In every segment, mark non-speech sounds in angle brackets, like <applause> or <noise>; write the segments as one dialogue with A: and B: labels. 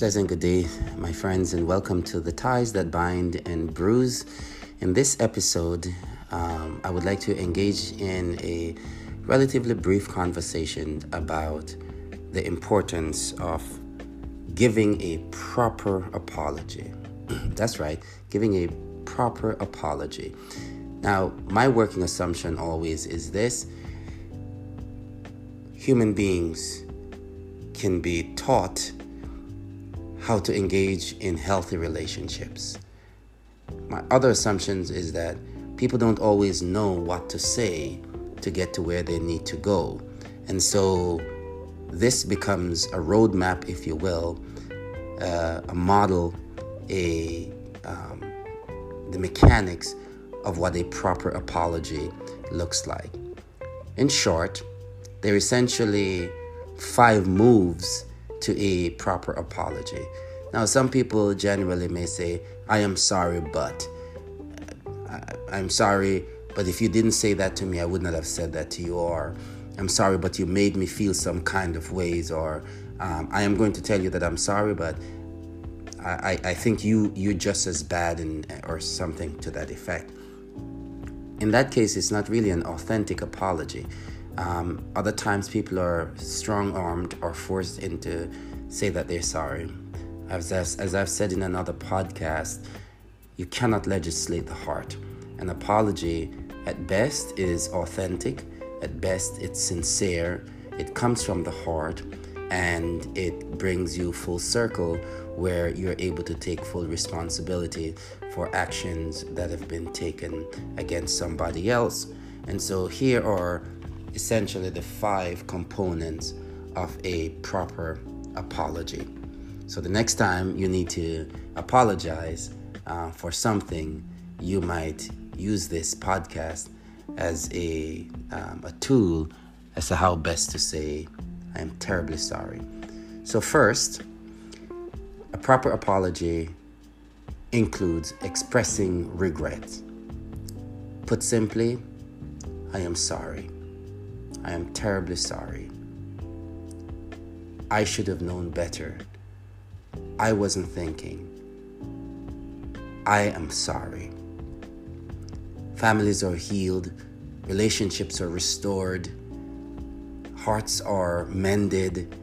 A: pleasant good day, my friends, and welcome to The Ties That Bind and Bruise. In this episode, um, I would like to engage in a relatively brief conversation about the importance of giving a proper apology. <clears throat> That's right, giving a proper apology. Now, my working assumption always is this human beings can be taught how to engage in healthy relationships. My other assumptions is that people don't always know what to say to get to where they need to go. And so this becomes a roadmap, if you will, uh, a model, a um, the mechanics of what a proper apology looks like. In short, there are essentially five moves to a proper apology. Now, some people generally may say, I am sorry, but. I, am sorry, but if you didn't say that to me, I would not have said that to you. Or, I'm sorry, but you made me feel some kind of ways. Or, um, I am going to tell you that I'm sorry, but I, I think you, you're just as bad, and, or something to that effect. In that case, it's not really an authentic apology. Um, other times, people are strong armed or forced into say that they're sorry. As, as, as I've said in another podcast, you cannot legislate the heart. An apology, at best, is authentic, at best, it's sincere, it comes from the heart, and it brings you full circle where you're able to take full responsibility for actions that have been taken against somebody else. And so here are essentially the five components of a proper apology. So the next time you need to apologize uh, for something, you might use this podcast as a, um, a tool as to how best to say, I am terribly sorry. So, first, a proper apology includes expressing regret. Put simply, I am sorry. I am terribly sorry. I should have known better. I wasn't thinking. I am sorry. Families are healed, relationships are restored, hearts are mended,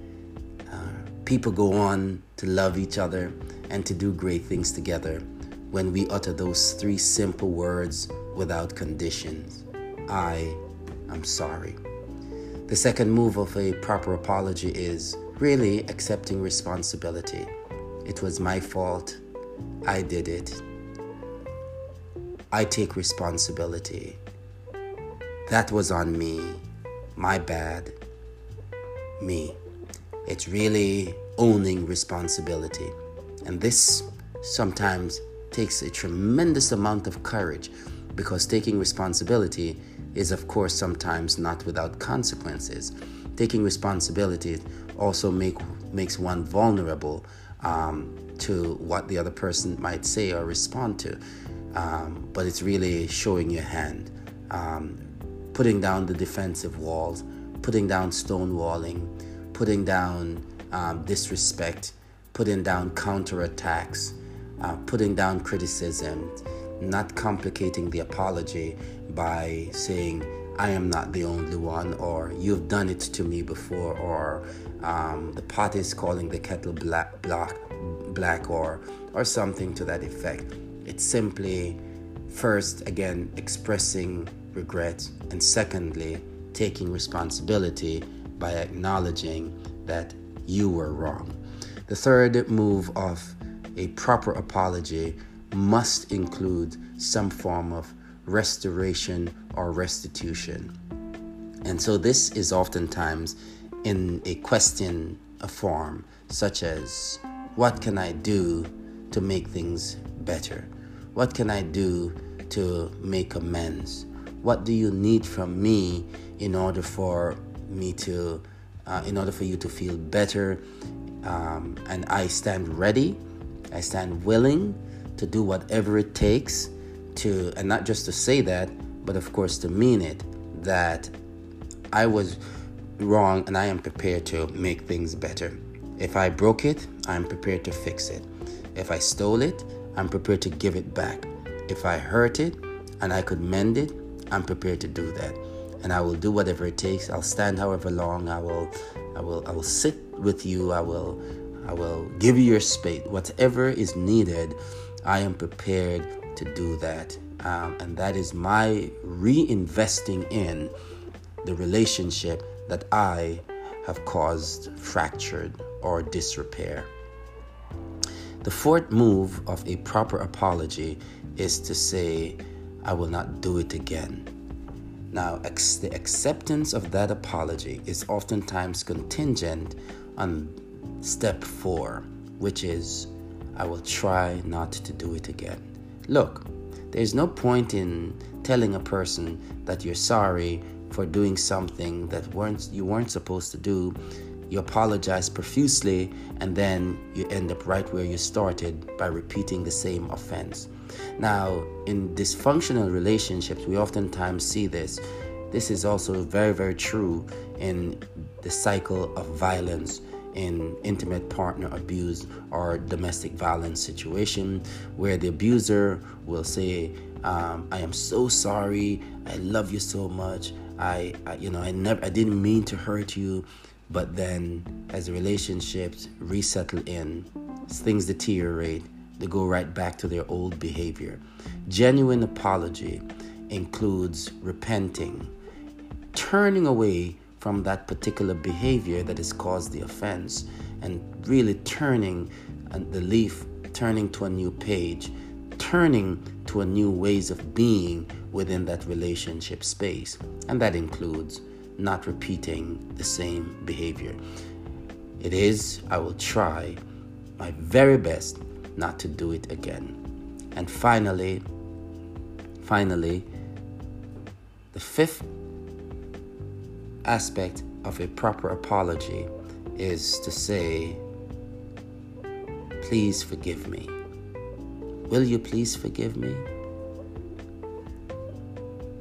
A: uh, people go on to love each other and to do great things together when we utter those three simple words without conditions I am sorry. The second move of a proper apology is really accepting responsibility. It was my fault. I did it. I take responsibility. That was on me. My bad. Me. It's really owning responsibility. And this sometimes takes a tremendous amount of courage because taking responsibility is, of course, sometimes not without consequences. Taking responsibility also make, makes one vulnerable um, to what the other person might say or respond to. Um, but it's really showing your hand, um, putting down the defensive walls, putting down stonewalling, putting down um, disrespect, putting down counterattacks, uh, putting down criticism, not complicating the apology by saying, I am not the only one, or you've done it to me before, or um, the pot is calling the kettle black, black, black, or or something to that effect. It's simply, first, again, expressing regret, and secondly, taking responsibility by acknowledging that you were wrong. The third move of a proper apology must include some form of restoration or restitution. And so this is oftentimes in a question a form, such as What can I do to make things better? What can I do to make amends? What do you need from me in order for me to, uh, in order for you to feel better? Um, and I stand ready, I stand willing to do whatever it takes to, and not just to say that, but of course to mean it, that I was wrong and I am prepared to make things better. If I broke it, I'm prepared to fix it. If I stole it, I'm prepared to give it back. If I hurt it and I could mend it, I'm prepared to do that. And I will do whatever it takes. I'll stand however long. I will I will I will sit with you. I will I will give you your space. Whatever is needed, I am prepared to do that. Um, and that is my reinvesting in the relationship that I have caused fractured or disrepair. The fourth move of a proper apology is to say, I will not do it again. Now, ex- the acceptance of that apology is oftentimes contingent on step four, which is, I will try not to do it again. Look, there's no point in telling a person that you're sorry for doing something that weren't you weren't supposed to do you apologize profusely, and then you end up right where you started by repeating the same offense. Now, in dysfunctional relationships, we oftentimes see this. This is also very, very true in the cycle of violence in intimate partner abuse or domestic violence situation where the abuser will say um, i am so sorry. I love you so much. I, I you know i never i didn't mean to hurt you. But then, as the relationships resettle in, things deteriorate, they go right back to their old behavior. Genuine apology includes repenting, turning away from that particular behavior that has caused the offense, and really turning the leaf, turning to a new page, turning to a new ways of being within that relationship space. And that includes not repeating the same behavior. It is, I will try my very best not to do it again. And finally, finally, the fifth aspect of a proper apology is to say, Please forgive me. Will you please forgive me?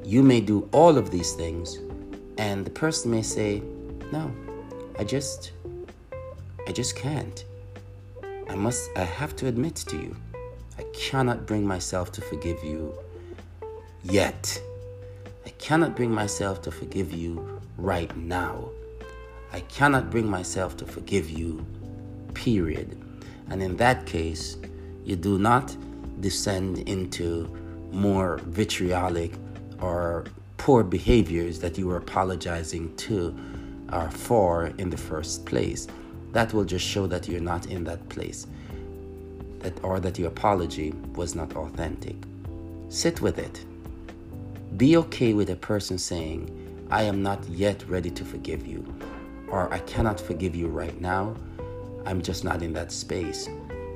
A: You may do all of these things and the person may say, "No, I just I just can't. I must I have to admit to you, I cannot bring myself to forgive you yet. I cannot bring myself to forgive you right now. I cannot bring myself to forgive you. Period. And in that case, you do not descend into more vitriolic or poor behaviors that you were apologizing to or for in the first place. That will just show that you're not in that place. That or that your apology was not authentic. Sit with it. Be okay with a person saying, I am not yet ready to forgive you, or I cannot forgive you right now. I'm just not in that space.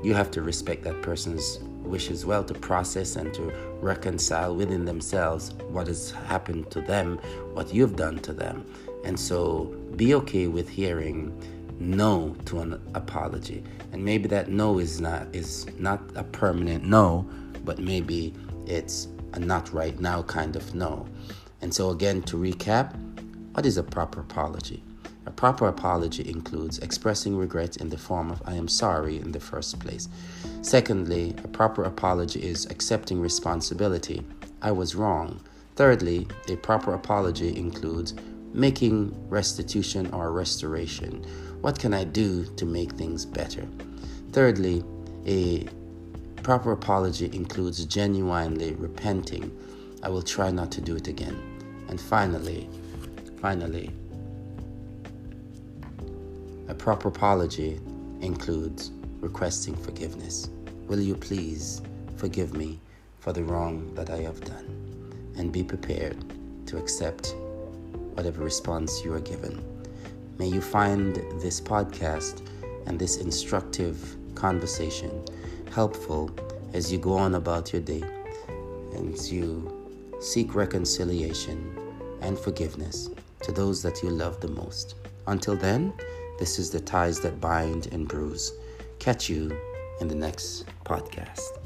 A: You have to respect that person's wish as well to process and to reconcile within themselves what has happened to them, what you've done to them. And so be okay with hearing no to an apology. And maybe that no is not is not a permanent no, but maybe it's a not right now kind of no. And so again to recap, what is a proper apology? A proper apology includes expressing regret in the form of I am sorry in the first place. Secondly, a proper apology is accepting responsibility. I was wrong. Thirdly, a proper apology includes making restitution or restoration. What can I do to make things better? Thirdly, a proper apology includes genuinely repenting. I will try not to do it again. And finally, finally, a proper apology includes requesting forgiveness. Will you please forgive me for the wrong that I have done? And be prepared to accept whatever response you are given. May you find this podcast and this instructive conversation helpful as you go on about your day and you seek reconciliation and forgiveness to those that you love the most. Until then, this is the ties that bind and bruise. Catch you in the next podcast.